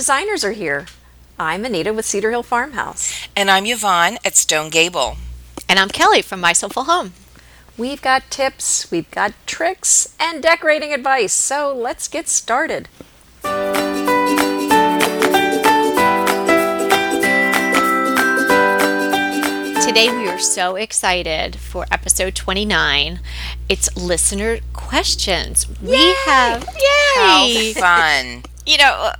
designers are here. I'm Anita with Cedar Hill Farmhouse. And I'm Yvonne at Stone Gable. And I'm Kelly from My Soulful Home. We've got tips, we've got tricks, and decorating advice. So let's get started. Today we are so excited for episode 29. It's listener questions. We have Yay! How fun. You know,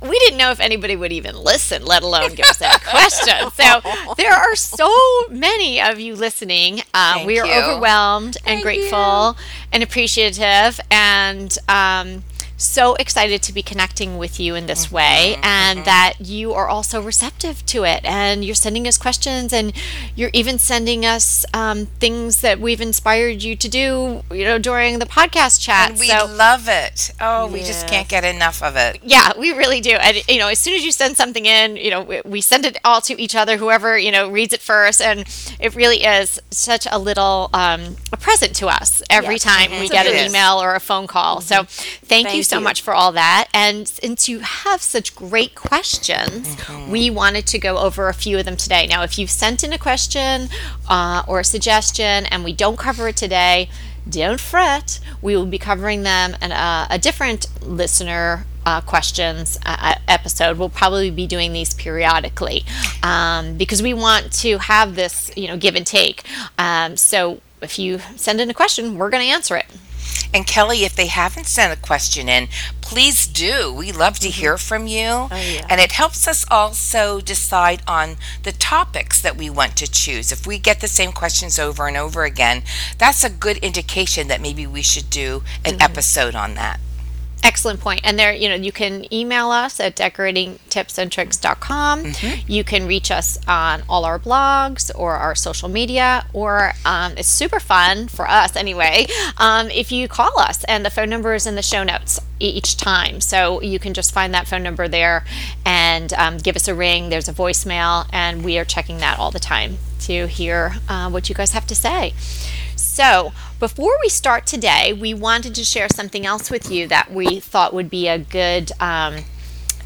we didn't know if anybody would even listen, let alone give us any questions. So there are so many of you listening. Uh, we are you. overwhelmed and Thank grateful and appreciative and um, so excited to be connecting with you in this way and that you are also receptive to it and you're sending us questions and you're even sending us um, things that we've inspired you to do, you know, during the podcast chat. And we so, love it. Oh, we just can't get enough of it. yeah, we really do. And you know, as soon as you send something in, you know, we, we send it all to each other. Whoever you know reads it first, and it really is such a little um, a present to us every Yes. time we Mhm. get an is. email or a phone call. So, thank, you Thank so you. much for all that. And since you have such great questions, we wanted to go over a few of them today. Now, if you've sent in a question uh, or a suggestion and we don't cover it today, don't fret. We will be covering them in a, a different listener uh, questions uh, episode. We'll probably be doing these periodically um, because we want to have this, you know, give and take. Um, so if you send in a question, we're going to answer it. And Kelly, if they haven't sent a question in, please do. We love to mm-hmm. hear from you. Oh, yeah. And it helps us also decide on the topics that we want to choose. If we get the same questions over and over again, that's a good indication that maybe we should do an mm-hmm. episode on that. Excellent point. And there, you know, you can email us at decoratingtipsandtricks.com. You can reach us on all our blogs or our social media, or um, it's super fun for us anyway. Um, if you call us, and the phone number is in the show notes each time, so you can just find that phone number there and um, give us a ring. There's a voicemail, and we are checking that all the time to hear uh, what you guys have to say. So, before we start today, we wanted to share something else with you that we thought would be a good um,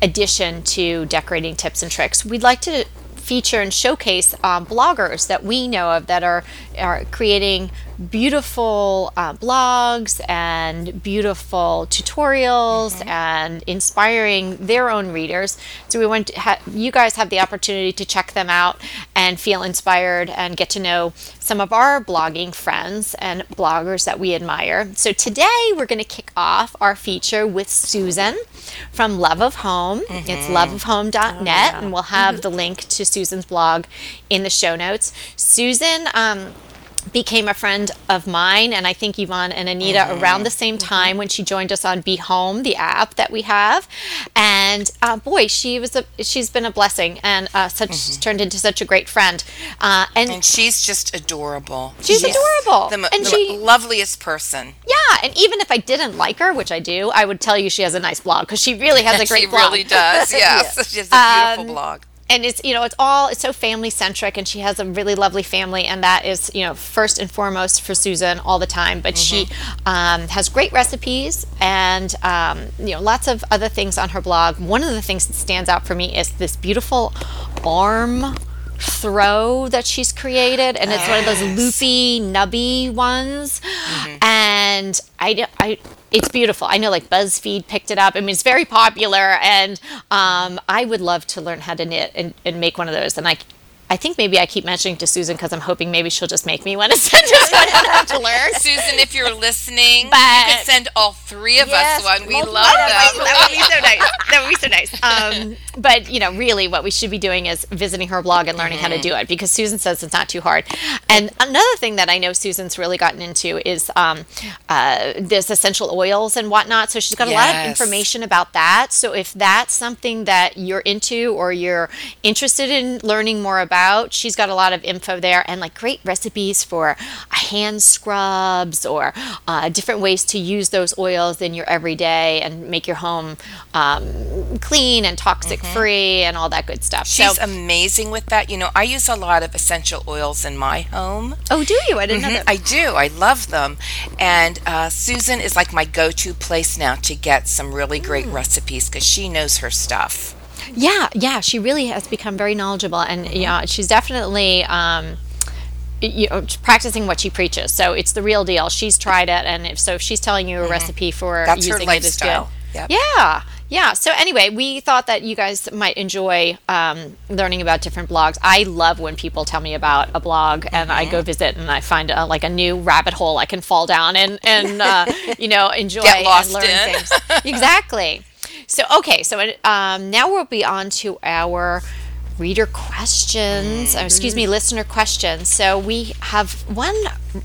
addition to decorating tips and tricks. We'd like to feature and showcase um, bloggers that we know of that are, are creating beautiful uh, blogs and beautiful tutorials and inspiring their own readers. So we want to ha- you guys have the opportunity to check them out and feel inspired and get to know some of our blogging friends and bloggers that we admire. So today we're going to kick off our feature with Susan from Love of Home. It's loveofhome.net, and we'll have the link to Susan's blog in the show notes. Susan, um, became a friend of mine and I think Yvonne and Anita around the same time when she joined us on Be Home, the app that we have. And uh, boy, she was a she's been a blessing and uh, such turned into such a great friend. Uh, and, And she's just adorable. She's adorable. The, And the she- loveliest person. yeah, and even if I didn't like her, which I do, I would tell you she has a nice blog because she really has a great she blog. She really does. Yes. She has a beautiful Um, blog. And it's you know it's all it's so family centric and she has a really lovely family and that is you know first and foremost for susan all the time. But she um, has great recipes and um, you know lots of other things on her blog. One of the things that stands out for me is this beautiful arm throw that she's created and it's one of those loopy nubby ones. And I, I, it's beautiful. I know like buzzfeed picked it up. I mean it's very popular and um, i would love to learn how to knit and, and make one of those and i I think maybe I keep mentioning to Susan because I'm hoping maybe she'll just make me one and send us one and I have to learn. Susan, if you're listening, you could send all three of Yes, us one. We love of them. that would be so nice. That would be so nice. Um, but you know, really, what we should be doing is visiting her blog and learning how to do it because Susan says it's not too hard. And another thing that I know Susan's really gotten into is um, uh, this essential oils and whatnot. So she's got a lot of information about that. So if that's something that you're into or you're interested in learning more about, she's got a lot of info there and like great recipes for hand scrubs or uh, different ways to use those oils in your everyday and make your home um, clean and toxic free and all that good stuff. She's so, amazing with that. You know, I use a lot of essential oils in my home. oh, do you? I didn't know Mhm, that. I do. I love them. And uh, Susan is like my go to place now to get some really great Mm. recipes because she knows her stuff. Yeah, yeah, she really has become very knowledgeable, and yeah, she's definitely. Um, you know, practicing what she preaches. So it's the real deal. She's tried it, and if so, if she's telling you a recipe for That's her using it is good. lifestyle. Yep. Yeah, yeah. So anyway, we thought that you guys might enjoy um, learning about different blogs. I love when people tell me about a blog, and I Mm-hmm. go visit, and I find uh, like a new rabbit hole I can fall down and and uh, you know enjoy Get lost and learn in. things. exactly. So okay, so um, now we'll be on to our reader questions. uh, excuse me, listener questions. So we have one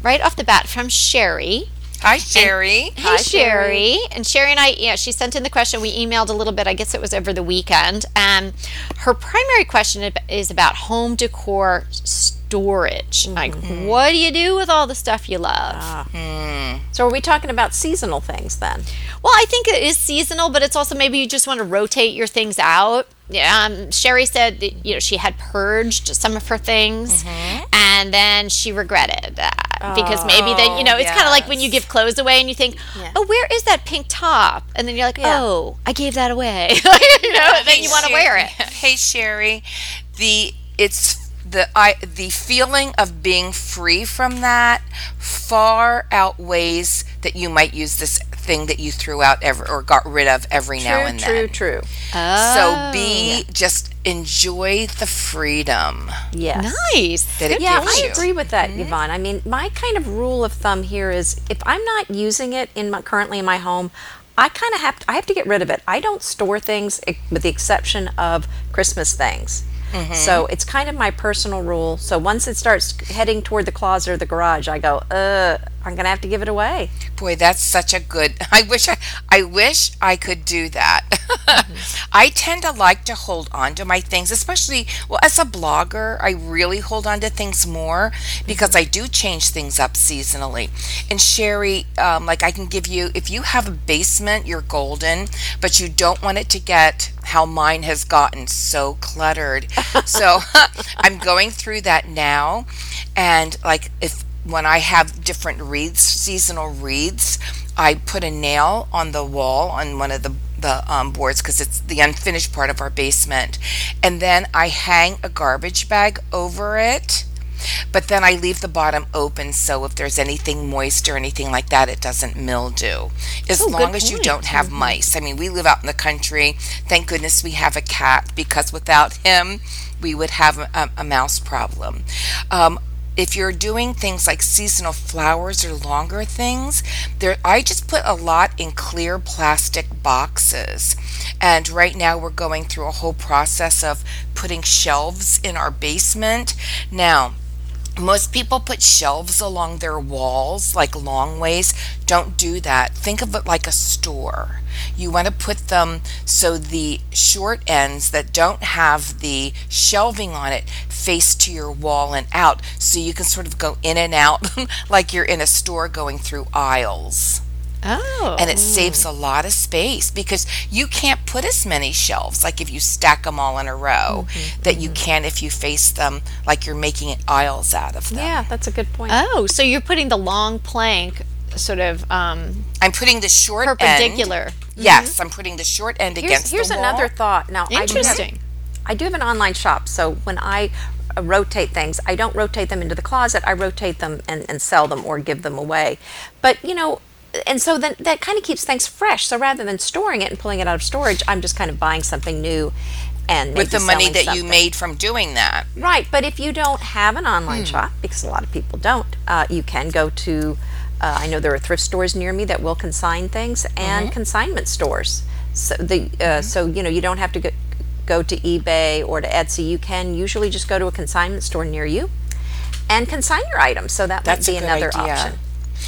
right off the bat from Sherry. Hi, Sherry. Hey, Sherry. And Sherry and I, yeah, she sent in the question. We emailed a little bit. I guess it was over the weekend. And her primary question is about home decor storage. Like, mm-hmm. what do you do with all the stuff you love? Mm-hmm. So are we talking about seasonal things then? Well, I think it is seasonal, but it's also maybe you just want to rotate your things out. Yeah, Um, Sherry said that, you know she had purged some of her things, and then she regretted that because maybe then you know it's kind of like when you give clothes away and you think, Yeah. oh, where is that pink top? And then you're like, Yeah. oh, I gave that away. you know, and then Hey, you want to wear it. Hey, Sherry. The it's the I the feeling of being free from that far outweighs that you might use this thing that you threw out ever or got rid of every now and true, then. true. True, oh, So be just enjoy the freedom Yes. nice. that it Yeah, gives I you. agree with that, Yvonne. I mean, my kind of rule of thumb here is if I'm not using it in my currently in my home, I kind of have to, I have to get rid of it. I don't store things with the exception of Christmas things. So it's kind of my personal rule. So once it starts heading toward the closet or the garage, I go, uh, I'm gonna have to give it away. Boy, that's such a good. I wish I, I wish I could do that. I tend to like to hold on to my things, especially well as a blogger. I really hold on to things more because I do change things up seasonally. And Sherry, um, like I can give you if you have a basement, you're golden, but you don't want it to get how mine has gotten so cluttered. so I'm going through that now, and like if when I have different wreaths, seasonal wreaths, I put a nail on the wall on one of the the um, boards because it's the unfinished part of our basement, and then I hang a garbage bag over it. But then I leave the bottom open so if there's anything moist or anything like that, it doesn't mildew. As Oh, long as you don't have mice. I mean, we live out in the country. Thank goodness we have a cat because without him, we would have a, a mouse problem. Um, if you're doing things like seasonal flowers or longer things, there I just put a lot in clear plastic boxes. And right now we're going through a whole process of putting shelves in our basement. Now, most people put shelves along their walls, like long ways. Don't do that. Think of it like a store. You want to put them so the short ends that don't have the shelving on it face to your wall and out, so you can sort of go in and out like you're in a store going through aisles. Oh, And it saves a lot of space because you can't put as many shelves, like if you stack them all in a row, that you can if you face them like you're making aisles out of them. Yeah, that's a good point. oh, so you're putting the long plank sort of um, I'm putting the short perpendicular. End, yes, I'm putting the short end here's against here's the wall. another thought. Now, I do have- Interesting. I do have an online shop, so when I uh, rotate things, I don't rotate them into the closet. I rotate them and, and sell them or give them away. But you know, and so then that kind of keeps things fresh. So rather than storing it and pulling it out of storage, I'm just kind of buying something new and with the money that you made from doing that. Right, but if you don't have an online Hmm. shop, because a lot of people don't, uh, you can go to. Uh, I know there are thrift stores near me that will consign things and Mm-hmm. consignment stores. So the uh, so you know you don't have to go, go to eBay or to Etsy. You can usually just go to a consignment store near you and consign your items. So that That's might be another idea. option.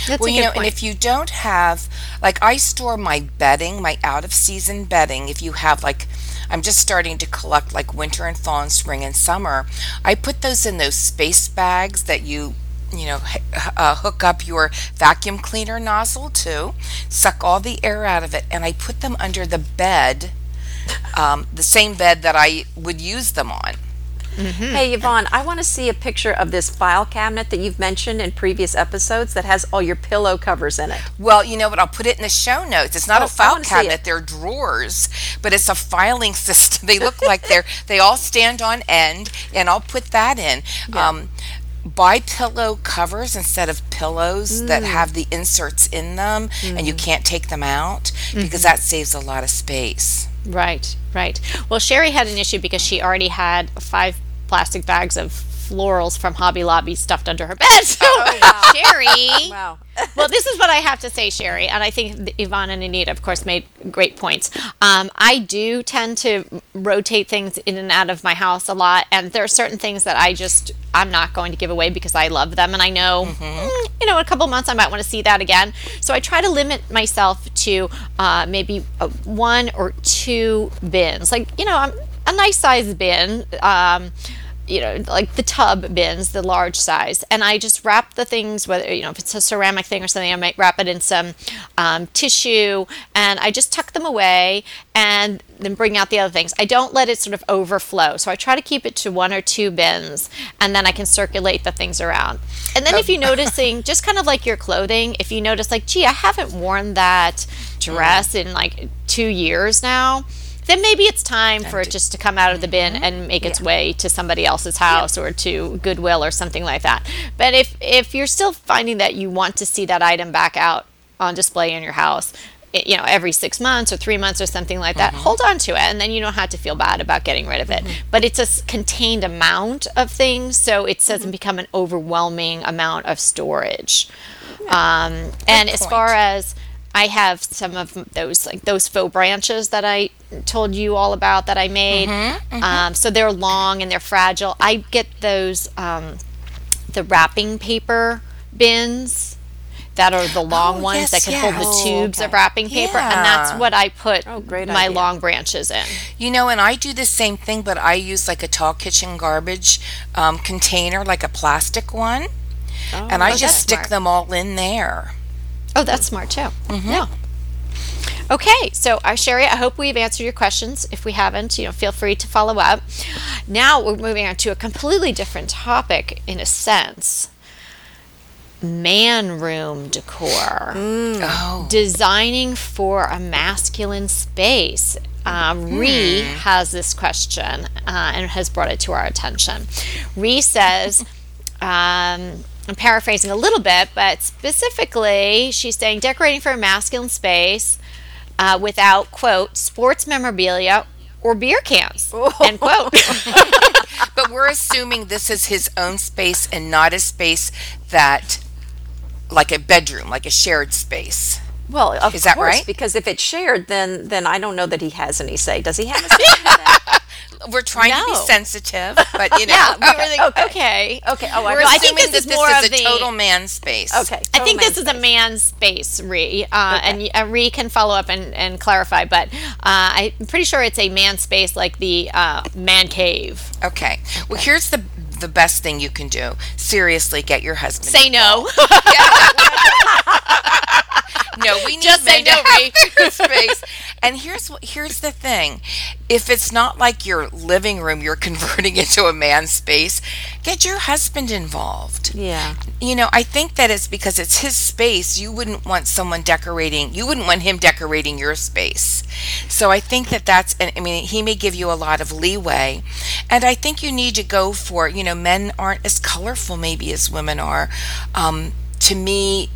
That's well, a you good know, and point. if you don't have, like, I store my bedding, my out of season bedding. If you have, like, I'm just starting to collect, like, winter and fall and spring and summer. I put those in those space bags that you, you know, h- uh, hook up your vacuum cleaner nozzle to, suck all the air out of it, and I put them under the bed, um, the same bed that I would use them on. Hey, Yvonne, I want to see a picture of this file cabinet that you've mentioned in previous episodes that has all your pillow covers in it. Well, you know what? I'll put it in the show notes. It's not Oh, a file cabinet; they're drawers, but it's a filing system. They look like they're they all stand on end, and I'll put that in. Um, buy pillow covers instead of pillows that Mm. have the inserts in them, and you can't take them out because Mm-hmm. that saves a lot of space. Right, right. Well, Sherry had an issue because she already had five plastic bags of florals from Hobby Lobby stuffed under her bed. So, Sherry, Wow. well, this is what I have to say, Sherry, and I think Yvonne and Anita, of course, made great points. Um, I do tend to rotate things in and out of my house a lot, and there are certain things that I just I'm not going to give away because I love them, and I know, mm, you know, in a couple months I might want to see that again. So I try to limit myself to uh, maybe uh, one or two bins, like you know, I'm a nice size bin. Um, you know, like the tub bins, the large size, and I just wrap the things, whether you know, if it's a ceramic thing or something, I might wrap it in some um, tissue, and I just tuck them away, and then bring out the other things. I don't let it sort of overflow, so I try to keep it to one or two bins, and then I can circulate the things around. And then if you're noticing, just kind of like your clothing, if you notice, like, gee, I haven't worn that dress in like two years now then maybe it's time for it just to come out of the bin and make its way to somebody else's house or to Goodwill or something like that. But if if you're still finding that you want to see that item back out on display in your house, eh, you know, every six months or three months or something like that, hold on to it, and then you don't have to feel bad about getting rid of it. But it's a contained amount of things, so it doesn't become an overwhelming amount of storage. Um, and as far as I have some of those like those faux branches that I told you all about that I made. Um, so they're long and they're fragile. I get those um, the wrapping paper bins that are the long Oh, ones yes, that can hold the Oh, tubes of wrapping paper, and that's what I put Oh, my idea. long branches in. You know, and I do the same thing, but I use like a tall kitchen garbage um, container, like a plastic one, and I Oh, just stick smart. them all in there. Oh, that's smart too. Yeah. Okay, so uh, Sherry, I hope we've answered your questions. If we haven't, you know, feel free to follow up. Now we're moving on to a completely different topic, in a sense. Man room decor, Oh, designing for a masculine space. Uh, Ree has this question uh, and has brought it to our attention. Ree says, um, I'm paraphrasing a little bit, but specifically, she's saying decorating for a masculine space uh, without, quote, sports memorabilia or beer cans, end quote. but we're assuming this is his own space and not a space that, like a bedroom, like a shared space. Well, of Is that course, right? because if it's shared, then then I don't know that he has any say. Does he have a say? In that? We're trying to be sensitive, but you know, yeah, we were like, Okay. okay. Okay. Oh, I We're know. I think assuming this that is more this of is a the- total man space. Okay. I think total this is a man's space, Ree, uh, and uh, Ree can follow up and, and clarify. But uh, I'm pretty sure it's a man space, like the uh, man cave. Okay. Well, here's the the best thing you can do. Seriously, get your husband. Say no. No, we need Just say men to no, have their space. And here's what here's the thing: if it's not like your living room, you're converting into a man's space. Get your husband involved. Yeah. You know, I think that it's because it's his space. You wouldn't want someone decorating. You wouldn't want him decorating your space. So I think that that's. and I mean, he may give you a lot of leeway, and I think you need to go for. You know, men aren't as colorful maybe as women are. Um, to me,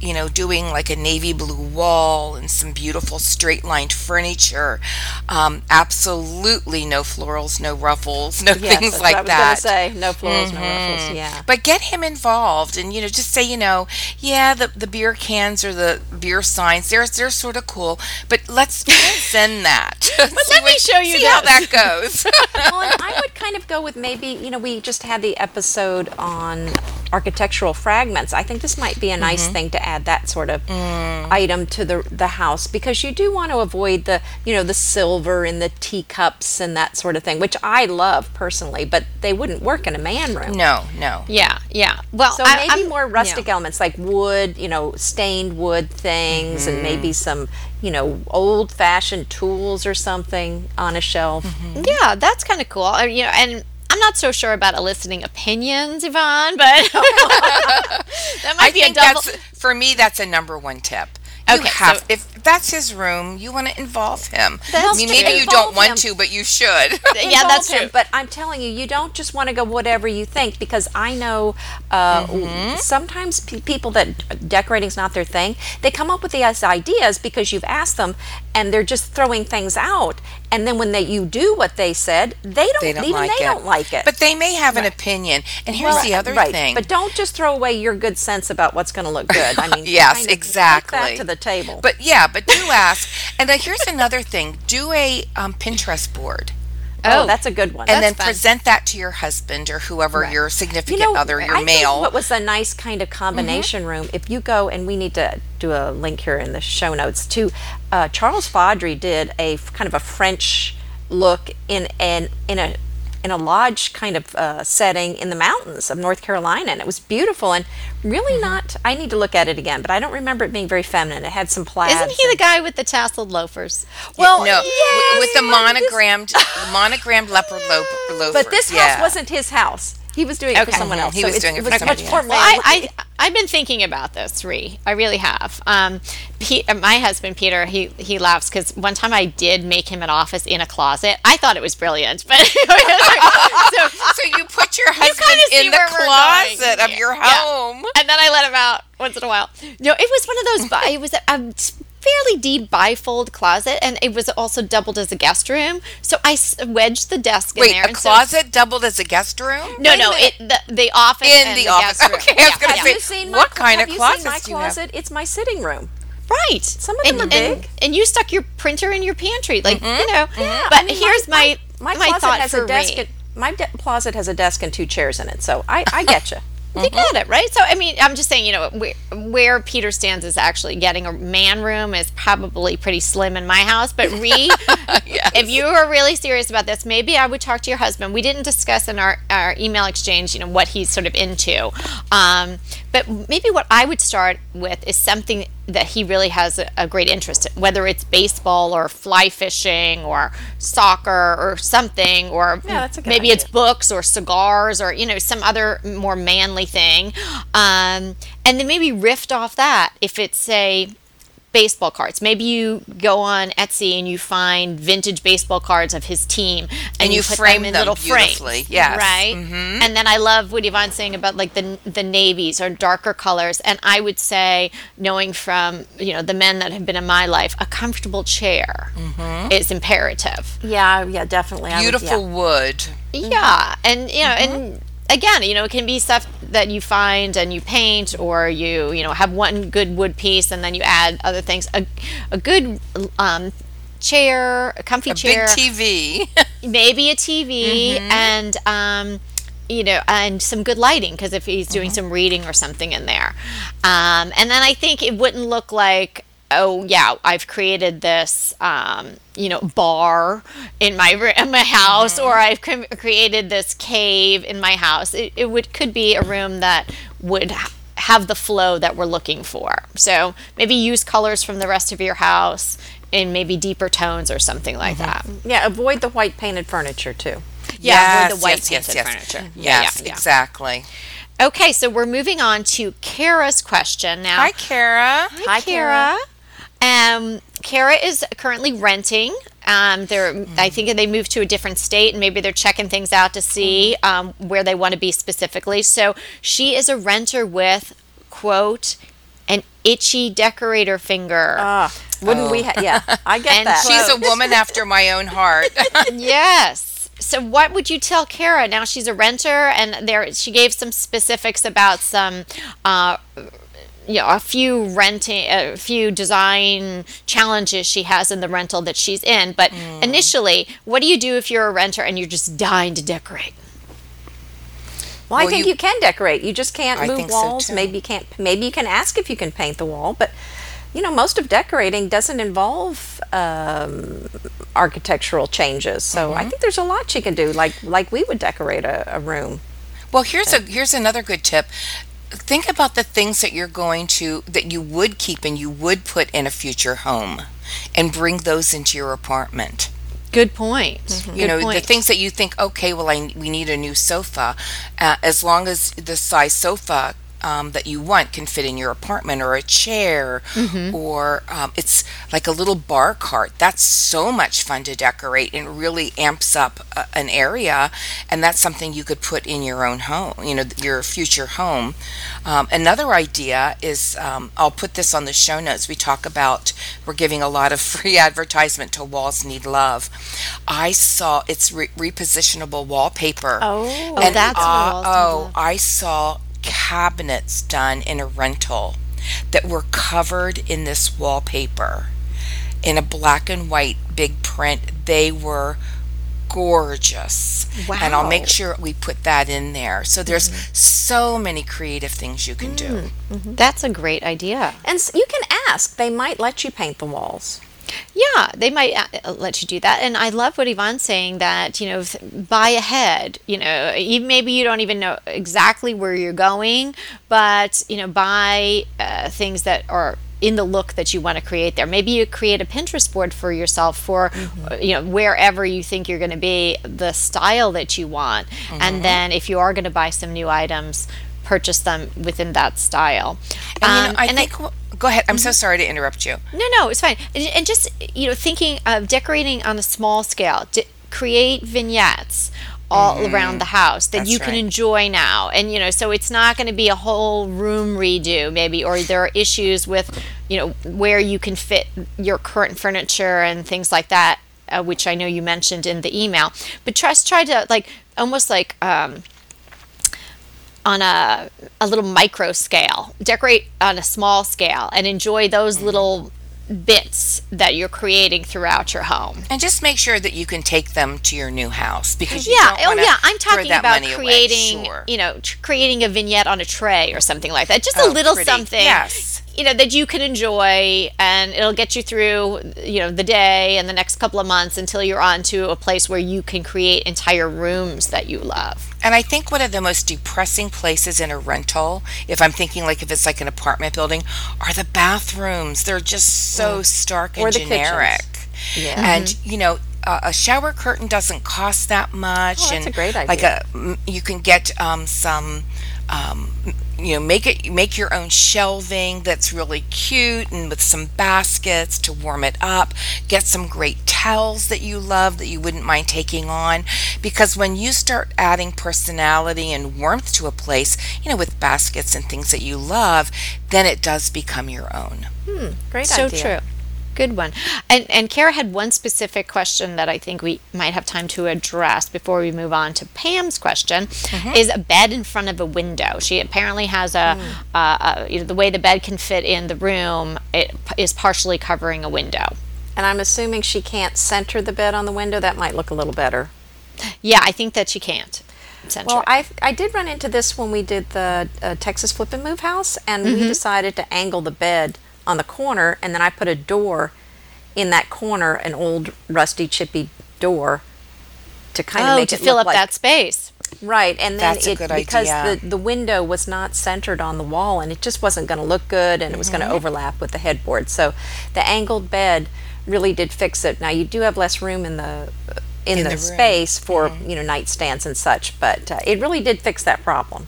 you know, doing like a navy blue wall and some beautiful straight lined furniture. Um, absolutely no florals, no ruffles, no Yes, things like what I was that. say no florals, no ruffles. Yeah. But get him involved, and you know, just say, you know, yeah, the the beer cans or the beer signs, they're they're sort of cool, but let's send that. But let me show you see how that goes. well, and I would kind of go with maybe, you know, we just had the episode on architectural fragments. I think this might be a nice thing to add that sort of item to the the house because you do want to avoid the, you know, the silver and the teacups and that sort of thing, which I love personally, but they wouldn't work in a man room. no, no. Yeah, yeah. Well, So I- maybe I'm- more rustic yeah. elements like wood, you know, stained wood things, and Mm-hmm. maybe some, you know, old fashioned tools or something on a shelf. Yeah, that's kind of cool. I- You know, and I'm not so sure about eliciting opinions, Yvonne, but that might I be a think double. For me. That's a number one tip. You Okay, have so- if that's his room, you want to involve him. I That's mean, true. maybe you don't want him. to, but you should. yeah, that's involve him, true. But I'm telling you, you don't just want to go whatever you think because I know uh, Mm-hmm. sometimes pe- people that decorating's not their thing, they come up with these ideas because you've asked them, and they're just throwing things out. And then when they you do what they said, they don't, they don't even like they it. don't like it. But they may have an opinion. And here's Well, the other right, thing. But don't just throw away your good sense about what's going to look good. I mean, yes, kind of take exactly. that to the table. But yeah, but do ask. And then here's another thing: do a um, Pinterest board. oh, Oh, that's a good one. and then fun. present that to your husband or whoever your significant other, your I think male. what was a nice kind of combination Mm-hmm. room, if you go and we need to do a link here in the show notes too. Uh, Charles Faudree did a kind of a French look in an in a in a lodge kind of uh, setting in the mountains of North Carolina, and it was beautiful and really Mm-hmm. not. I need to look at it again, but I don't remember it being very feminine. It had some plaid. Isn't he the guy with the tasseled loafers? Well, no, w- yes, with the but this- monogrammed monogrammed leopard lo- loafers. But this yeah. house wasn't his house. He was doing it for someone else. He so was doing it for someone somebody much more else. Well, I, I, I've been thinking about this, Ree. I really have. Um, Pe- uh, my husband Peter, he he laughs because one time I did make him an office in a closet. I thought it was brilliant, but so, So you put your husband kinda in the closet of your Yeah. home. and then I let him out once in a while. No, it was one of those. bi- It was a, a fairly deep bifold closet, and it was also doubled as a guest room. So I s- wedged the desk in Wait, there. a and so- closet doubled as a guest room? no, Wait a no, minute. it the, the office In and the the, office. guest room. Okay, I was Yeah, gonna yeah. say, Have you seen my what clo- kind have of you seen my closets do you have? closet? It's my sitting room. Right. Some of them and, are and- big. And, you stuck your printer in your pantry, like Mm-hmm. you know. Yeah, but I mean, here's my my, my, closet thought has for a desk. Ree. and- my de- closet has a desk and two chairs in it, so I, I get you. You got it right. So I mean, I'm just saying, you know, where, where Peter stands is actually getting a man room is probably pretty slim in my house. But Ree, if you are really serious about this, maybe I would talk to your husband. We didn't discuss in our, our email exchange, you know, what he's sort of into. Um, but maybe what I would start with is something that he really has a, a great interest in, whether it's baseball or fly fishing or soccer or something, or Yeah, that's a good maybe it's books or cigars or you know some other more manly thing. Um, and then maybe rift off that. If it's say baseball cards maybe you go on etsy and you find vintage baseball cards of his team and, And you put frame them in them little beautifully, frames yes. right Mhm. and then i love what yvonne's saying about like the the navies or darker colors and i would say knowing from you know the men that have been in my life a comfortable chair is imperative Yeah, yeah, definitely. I would- yeah. Beautiful wood. yeah, and you know, Mm-hmm. and again, you know, it can be stuff that you find and you paint, or you you know have one good wood piece and then you add other things. A a good um, chair, a comfy chair. A chair, big TV. maybe a TV, Mm-hmm. and um, you know, and some good lighting because if he's Mm-hmm. doing some reading or something in there, um, and then I think it wouldn't look like. Oh yeah, I've created this, um, you know, bar in my in my house, Mm-hmm. or I've cre- created this cave in my house. It, it would could be a room that would have the flow that we're looking for. So maybe use colors from the rest of your house in maybe deeper tones or something like Mm-hmm. that. Yeah, avoid the white painted furniture too. Yeah, avoid the white yes, yes, painted yes. furniture. Yeah, Yes, yeah, yeah. exactly. Okay, so we're moving on to Kara's question now. Hi, Kara. Hi, Kara. Um, Kara is currently renting. Um, they're, I think they moved to a different state, and maybe they're checking things out to see um, where they want to be specifically. So she is a renter with quote an itchy decorator finger. Ah, wouldn't we? Ha- yeah, I get And that. She's a woman after my own heart. yes. So what would you tell Kara? Now she's a renter, and there she gave some specifics about some. Uh, you know, a few renting, a few design challenges she has in the rental that she's in. But initially, what do you do if you're a renter and you're just dying to decorate? Well, I think you- you, can decorate. You just can't I move think so, walls. maybe you can't. Maybe you can ask if you can paint the wall, but you know, most of decorating doesn't involve um, architectural changes. So Mm-hmm. I think there's a lot you can do, like like we would decorate a, a room. Well, here's a here's another good tip. Think about the things that you're going to that you would keep and you would put in a future home and bring those into your apartment. Good point. you Good know the things that you think okay well I, we need a new sofa uh, as long as the size sofa um, that you want can fit in your apartment or a chair Mm-hmm. or um, it's like a little bar cart. That's so much fun to decorate. And really amps up uh, an area and that's something you could put in your own home you know your future home. Um, another idea is um, i'll put this on the show notes. We talk about we're giving a lot of free advertisement to walls need love. I saw it's re- repositionable wallpaper. Oh. Oh, and that's what uh, oh i saw cabinets done in a rental that were covered in this wallpaper in a black and white big print they were gorgeous and i'll make sure we put that in there so there's mm-hmm. so many creative things you can do mm, mm-hmm. That's a great idea. And you can ask. They might let you paint the walls. Yeah, they might uh, let you do that. And I love what Yvonne's saying that, you know, buy ahead. You know, maybe you don't even know exactly where you're going, but, you know, buy uh, things that are in the look that you want to create there. Maybe you create a Pinterest board for yourself for, uh, you know, wherever you think you're going to be, the style that you want. And then if you are going to buy some new items, purchase them within that style. and you know Um, i and think go ahead i'm so sorry to interrupt you no, no, it's fine. And, and just you know, thinking of decorating on a small scale, d- create vignettes all around the house that That's you can right. enjoy now. And you know, so it's not going to be a whole room redo, maybe, or there are issues with you know where you can fit your current furniture and things like that. Uh, which I know you mentioned in the email, but trust try to like almost like um, on a, a little micro scale, decorate on a small scale, and enjoy those Mm-hmm. little bits that you're creating throughout your home. and just make sure that you can take them to your new house because you Yeah, oh yeah, I'm talking about creating, Sure. you know, creating a vignette on a tray or something like that. Just Oh, a little pretty. something. Yes. You know that you can enjoy, and it'll get you through, you know, the day and the next couple of months until you're on to a place where you can create entire rooms that you love. And I think one of the most depressing places in a rental, if I'm thinking like if it's like an apartment building, are the bathrooms. They're just so mm. stark and Or the kitchens. generic. Yeah. And mm-hmm. you know, a shower curtain doesn't cost that much. Oh, that's and a great Like idea. a, m- you can get um, some. Um, you know, make it make your own shelving that's really cute and with some baskets to warm it up. Get some great towels that you love that you wouldn't mind taking on because when you start adding personality and warmth to a place, you know, with baskets and things that you love, then it does become your own. Great so idea. true. Good one. And and Kara had one specific question that I think we might have time to address before we move on to Pam's question. Is a bed in front of a window? She apparently has a, uh, a you know the way the bed can fit in the room. It is partially covering a window. And I'm assuming she can't center the bed on the window. That might look a little better. Yeah, I think that she can't. Center Well. I I did run into this when we did the uh, Texas Flip and Move house, and we decided to angle the bed on the corner, and then I put a door in that corner, an old rusty chippy door, to kind of oh, make to it fill look up like that space. right. And then That's a it good because idea. the the window was not centered on the wall, and it just wasn't going to look good, and it was going Mm-hmm. to overlap with the headboard. So the angled bed really did fix it. Now you do have less room in the in, In the, the room. Mm-hmm. space for you know nightstands and such, but uh, it really did fix that problem.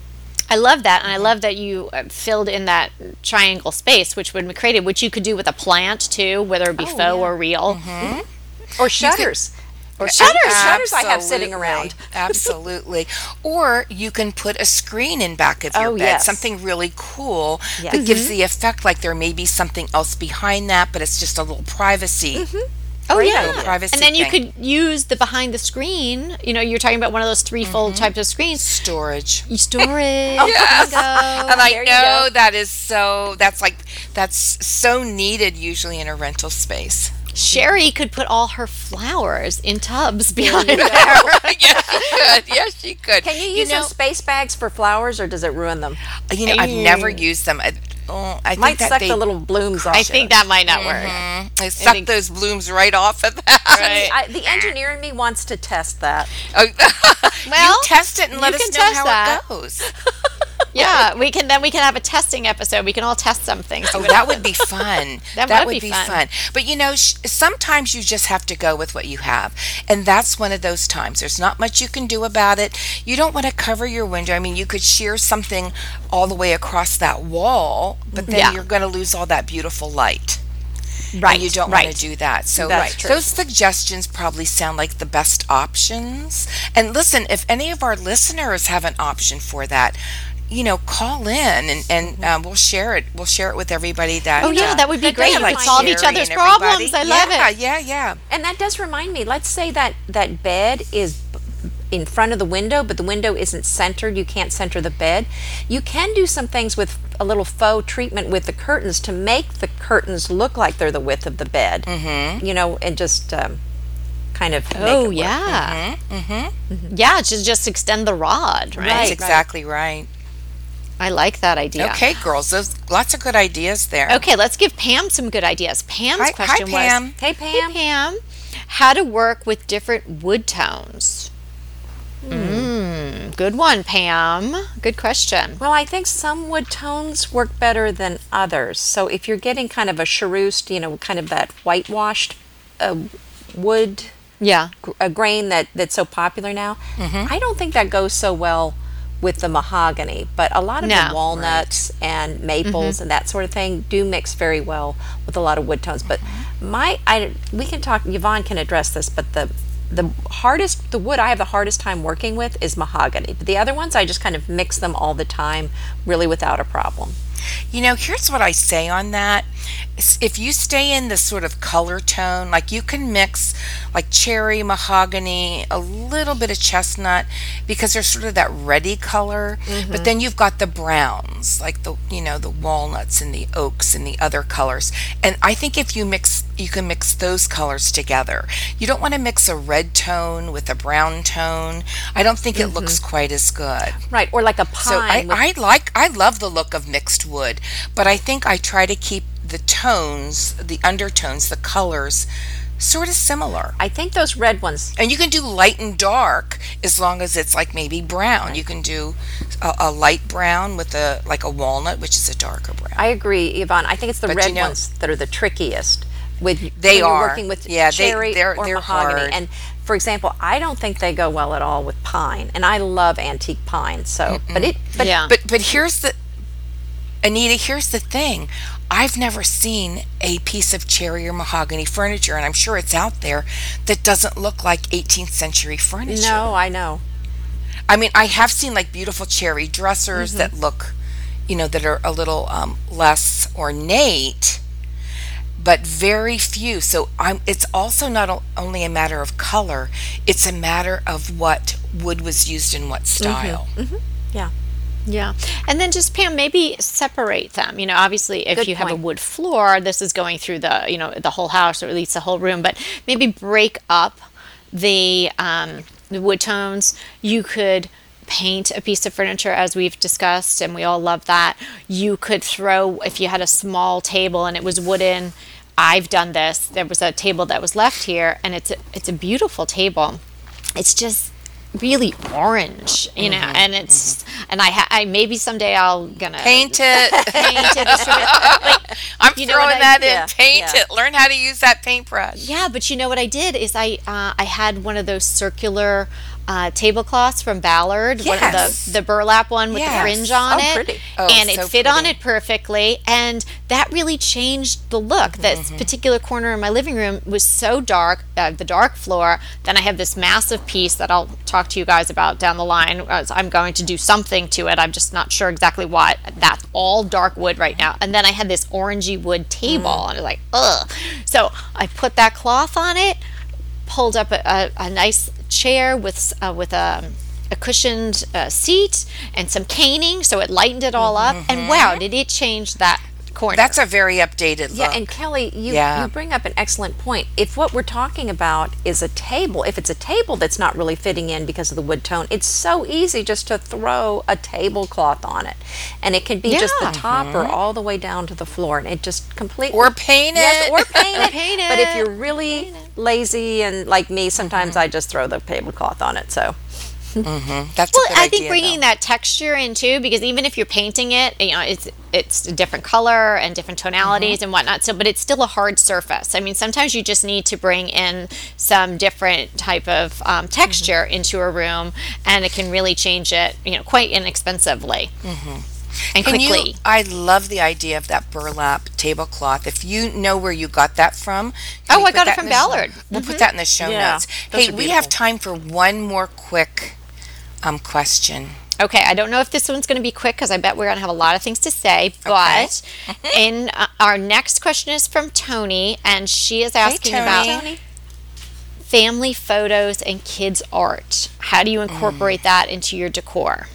I love that, and I love that you uh, filled in that triangle space, which would be created, which you could do with a plant too, whether it be faux yeah. or real. Mm-hmm. Or shutters. Or shutters. Shutters I have sitting around. Absolutely. Or you can put a screen in back of your Oh, bed, yes. something really cool Yes. that gives the effect like there may be something else behind that, but it's just a little privacy. Oh Great yeah. Privacy and then you thing. could use the behind the screen. You know, you're talking about one of those threefold Mm-hmm. types of screens. Storage. You store it. Yes. And I there know that is so that's like that's so needed usually in a rental space. Sherry could put all her flowers in tubs behind you there. yes, she could. Yes, she could. Can you use know, those space bags for flowers, or does it ruin them? you know, I've never used them. I, oh, I Might think that suck they, the little blooms off. I think that might not Mm-hmm. work. they suck think- those blooms right off of that. Right. I, the engineer in me wants to test that. Oh, Well, you test it and let us know test how that. it goes. Yeah, we can then we can have a testing episode. We can all test something. Oh, that would be fun. That would be fun. But you know, sh- sometimes you just have to go with what you have. And that's one of those times. There's not much you can do about it. You don't want to cover your window. I mean, you could shear something all the way across that wall, but then Yeah. you're going to lose all that beautiful light. right. And you don't right. want to do that. So That's true. those suggestions probably sound like the best options. And listen, if any of our listeners have an option for that, you know, call in and, and um, we'll share it. We'll share it with everybody that. Oh yeah, uh, that would be great. does You could solve each Sherry other's and everybody. problems. I love yeah, it. Yeah, yeah, And that does remind me. Let's say that that bed is in front of the window, but the window isn't centered. You can't center the bed. You can do some things with a little faux treatment with the curtains to make the curtains look like they're the width of the bed. Mm-hmm. You know, and just um, kind of. make it Oh work. yeah. Mm-hmm. Yeah, just just extend the rod, right? That's exactly right. I like that idea. Okay, girls, there's lots of good ideas there. Okay, let's give Pam some good ideas. Pam's Hi, hi, question Pam. was Hey Pam. Hey Pam, how to work with different wood tones. Mm, good one, Pam. Good question. Well, I think some wood tones work better than others. So if you're getting kind of a chartreuse, you know, kind of that whitewashed uh, wood Yeah. gr- a grain that that's so popular now. Mm-hmm. I don't think that goes so well with the mahogany, but a lot of No. Mm-hmm. the walnuts and maples and that sort of thing do mix very well with a lot of wood tones. But Mm-hmm. my, I we can talk. Yvonne can address this, but the the hardest the wood I have the hardest time working with is mahogany. But the other ones I just kind of mix them all the time, really without a problem. You know, here's what I say on that. S- If you stay in the sort of color tone, like you can mix like cherry, mahogany, a little bit of chestnut because there's sort of that reddy color, but mm-hmm. then you've got the browns, like the, you know, the walnuts and the oaks and the other colors. And I think if you mix you can mix those colors together. You don't want to mix a red tone with a brown tone. I don't think it looks mm-hmm. quite as good. Right, or like a So I, pine. with- I like I love the look of mixed wood, but I think I try to keep the tones, the undertones, the colors sort of similar. I think those red ones And you can do light and dark as long as it's like maybe brown. You can do a, a light brown with a like a walnut, which is a darker brown. I agree, Yvonne. I think it's the But red you know- ones that are the trickiest. With They when you're are. working with Yeah, they- cherry they're- or they're mahogany. hard. And for example, I don't think they go well at all with pine, and I love antique pine. So, but it, but yeah. But but here's the Anita, here's the thing. I've never seen a piece of cherry or mahogany furniture, and I'm sure it's out there, that doesn't look like 18th century furniture. no, I know. I mean, I have seen like beautiful cherry dressers Mm-hmm. that look, you know, that are a little um, less ornate, but very few. So I'm. It's also not o- only a matter of color; it's a matter of what wood was used in what style. Yeah, Yeah. And then just Pam, maybe separate them. You know, obviously if Good you have a point. wood floor, this is going through the, you know, the whole house or at least the whole room, but maybe break up the um the wood tones. You could paint a piece of furniture as we've discussed and we all love that. You could throw if you had a small table and it was wooden. I've done this. There was a table that was left here and it's a, it's a beautiful table. It's just really orange, you know, and it's and I, ha- I maybe someday I'll gonna Paint it. paint it. like, I'm You throwing I- that in. yeah, Paint yeah. it. Learn how to use that paintbrush. yeah, but you know what I did is I uh, I had one of those circular uh, tablecloths from Ballard, one of Yes. the the burlap one with Yes. the fringe on Oh, it. Oh, and it so fit on it perfectly, and that really changed the look. This Mm-hmm. particular corner in my living room was so dark, uh, the dark floor. Then I have this massive piece that I'll talk to you guys about down the line. I'm going to do something to it. I'm just not sure exactly what. That's all dark wood right now. And then I had this orangey wood table, Mm. and I was like, ugh. So I put that cloth on it, pulled up a, a, a nice chair with uh, with a, a cushioned uh, seat and some caning, so it lightened it all up. And wow, did it change that corner? That's a very updated look. Yeah, and Kelly, you Yeah. you bring up an excellent point. If what we're talking about is a table, if it's a table that's not really fitting in because of the wood tone, it's so easy just to throw a tablecloth on it, and it can be just the Yeah. top or mm-hmm. all the way down to the floor, and it just completely or paint it. Yes, or paint it. Paint But if you're really lazy and like me, sometimes mm-hmm. I just throw the tablecloth on it. So That's Well, a good I think idea, bringing though. that texture in too, because even if you're painting it, you know, it's it's a different color and different tonalities Mm-hmm. and whatnot. So, but it's still a hard surface. I mean, sometimes you just need to bring in some different type of um, texture Mm-hmm. into a room, and it can really change it. You know, quite inexpensively and Mm-hmm. Can quickly. you, I love the idea of that burlap tablecloth. If you know where you got that from, Oh, I got it from in the show- Ballard. We'll put that in the show Yeah, notes. Hey, we have time for one more quick um, question. Okay, I don't know if this one's going to be quick because I bet we're going to have a lot of things to say. But in uh, our next question is from Tony, and she is asking about Tony. family photos and kids art. How do you Mm. incorporate that into your decor?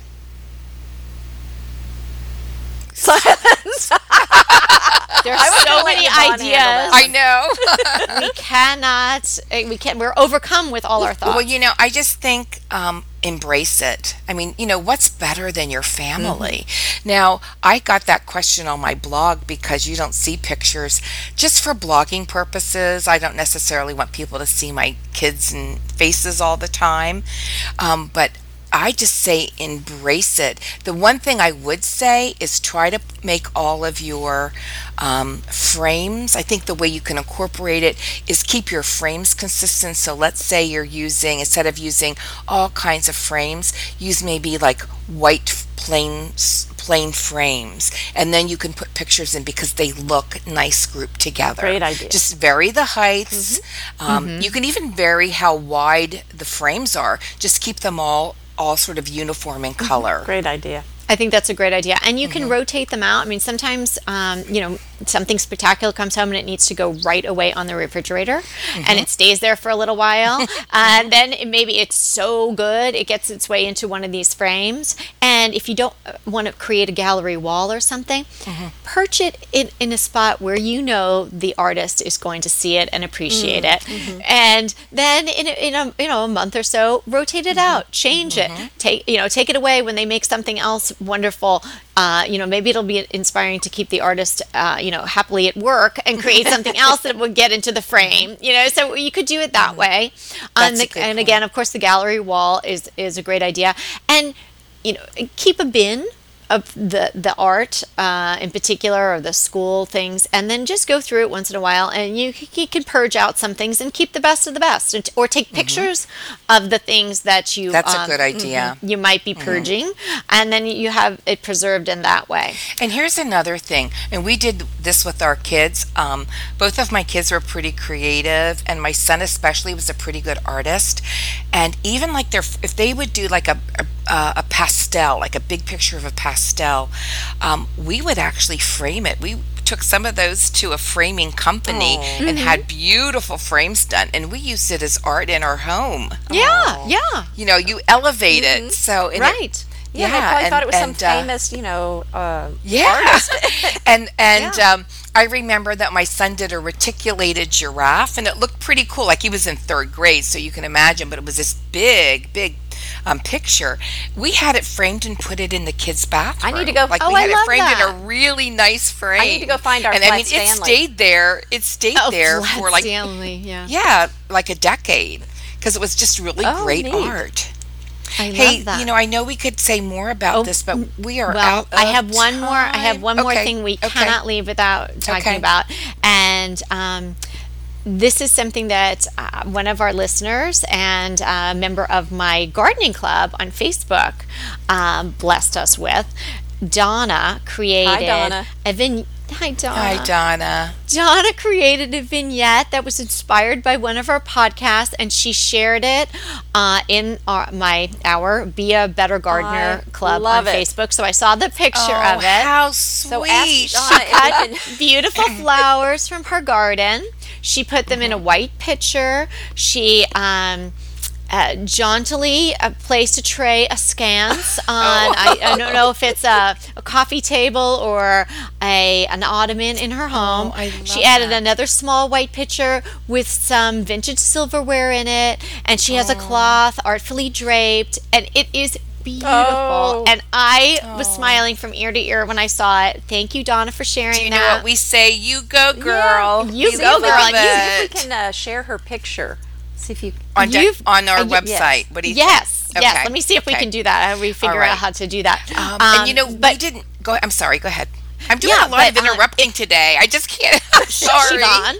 There's so gonna many ideas. I know. we cannot. eh, We can't. We're overcome with all our thoughts. well, you know, I just think um, embrace it. I mean, you know, what's better than your family? Now, I got that question on my blog because you don't see pictures just for blogging purposes. I don't necessarily want people to see my kids and faces all the time, um, but. I just say embrace it. The one thing I would say is try to make all of your um, frames. I think the way you can incorporate it is keep your frames consistent. So let's say you're using, instead of using all kinds of frames, use maybe like white plain plain frames and then you can put pictures in because they look nice grouped together Great idea. just vary the heights um, you can even vary how wide the frames are just keep them all all sort of uniform in color Great idea. I think that's a great idea, and you Mm-hmm. can rotate them out. I mean, sometimes um, you know something spectacular comes home and it needs to go right away on the refrigerator, Mm-hmm. and it stays there for a little while, and uh, then it, maybe it's so good it gets its way into one of these frames. And if you don't uh, want to create a gallery wall or something, Mm-hmm. perch it in, in a spot where you know the artist is going to see it and appreciate mm, it, mm-hmm. and then in a, in a you know a month or so, rotate it mm-hmm. out, change it, mm-hmm. take you know take it away when they make something else wonderful. Uh, you know, maybe it'll be inspiring to keep the artist, uh, you know, happily at work and create something else that would get into the frame. You know, so you could do it that way. That's and a the, and point. again, of course, the gallery wall is is a great idea. And you know, keep a bin of the the art uh, in particular or the school things and then just go through it once in a while and you, you can purge out some things and keep the best of the best and, or take pictures of the things that you Mm-hmm. that's a um, good idea you might be purging and then you have it preserved in that way And here's another thing, and we did this with our kids. Um, both of my kids were pretty creative, and my son especially was a pretty good artist. And even like their, if they would do like a a, a pastel, like a big picture of a pastel, um, we would actually frame it. We took some of those to a framing company and had beautiful frames done, and we used it as art in our home. yeah yeah You know, you elevate it. So and it- right Yeah, I probably and- thought it was some uh, famous, you know, uh, yeah. and and um, I remember that my son did a reticulated giraffe, and it looked pretty cool. Like he was in third grade, so you can imagine. But it was this big, big um, picture. We had it framed and put it in the kids' bathroom. I need to go- Like Oh, we I had love it framed in a really nice frame. I need to go find our And I Flat mean, it Stanley. stayed there. It stayed oh, there Flat for like Stanley, yeah yeah, like a decade because it was just really Oh, great neat. art. I Hey, love that you know, I know we could say more about Oh, this, but we are well, out. I of have one more. I have time. one more Okay, thing we okay. cannot leave without talking Okay. about, and um, this is something that uh, one of our listeners and a member of my gardening club on Facebook um, blessed us with. Donna created Hi, Donna. a vin- Hi, Donna. Hi, Donna. Donna created a vignette that was inspired by one of our podcasts, and she shared it uh, in our, my our Be a Better Gardener I Club love on it. Facebook. So I saw the picture oh, of it. how So sweet! ask Donna if we can- Beautiful flowers from her garden. She put them in a white pitcher. She um, uh, jauntily uh, placed a tray askance on. I, I don't know if it's a, a coffee table or a an ottoman in her home. I she added that. another small white pitcher with some vintage silverware in it, and she Oh. has a cloth artfully draped, and it is. Beautiful, Oh. and I was smiling from ear to ear when I saw it. Thank you, Donna, for sharing Do you know that. what we say? You go, girl. You See go, girl, and you- see if we can uh, share her picture see if you. on de- You've- on our uh, website. What do you yes, think? yes. Okay, Let me see if we can do that. How we figure right. out how to do that. Um, and you know, but we didn't go. I'm sorry. Go ahead. I'm doing Yeah, a lot of but, uh, interrupting today. I just can't. I'm sorry. Siobhan,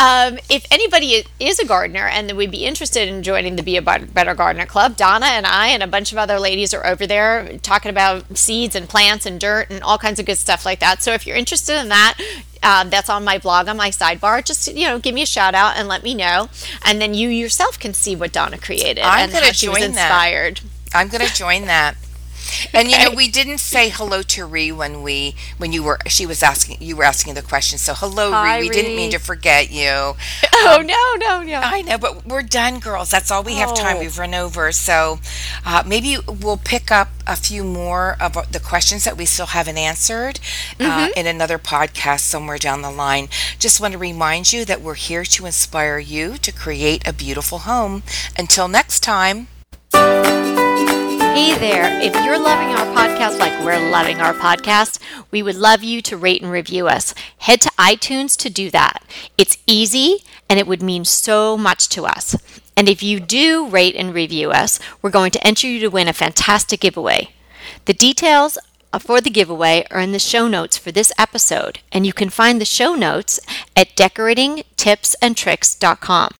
um, if anybody is a gardener and would be interested in joining the Be a Better Gardener Club, Donna and I and a bunch of other ladies are over there talking about seeds and plants and dirt and all kinds of good stuff like that. So if you're interested in that, um, that's on my blog on my sidebar. Just you know, give me a shout out and let me know, and then you yourself can see what Donna created I'm and how she was join that. inspired. I'm going to join that. And you know, we didn't say hello to Ree when we when you were she was asking you were asking the question. So hello, Hi, Ree. We didn't mean to forget you. oh no, no, no. I know, but we're done, girls. That's all we have time. Oh. We've run over. So uh, maybe we'll pick up a few more of the questions that we still haven't answered uh, in another podcast somewhere down the line. Just want to remind you that we're here to inspire you to create a beautiful home. Until next time. Hey there. If you're loving our podcast like we're loving our podcast, we would love you to rate and review us. Head to iTunes to do that. It's easy and it would mean so much to us. And if you do rate and review us, we're going to enter you to win a fantastic giveaway. The details for the giveaway are in the show notes for this episode, and you can find the show notes at decoratingtipsandtricks.com.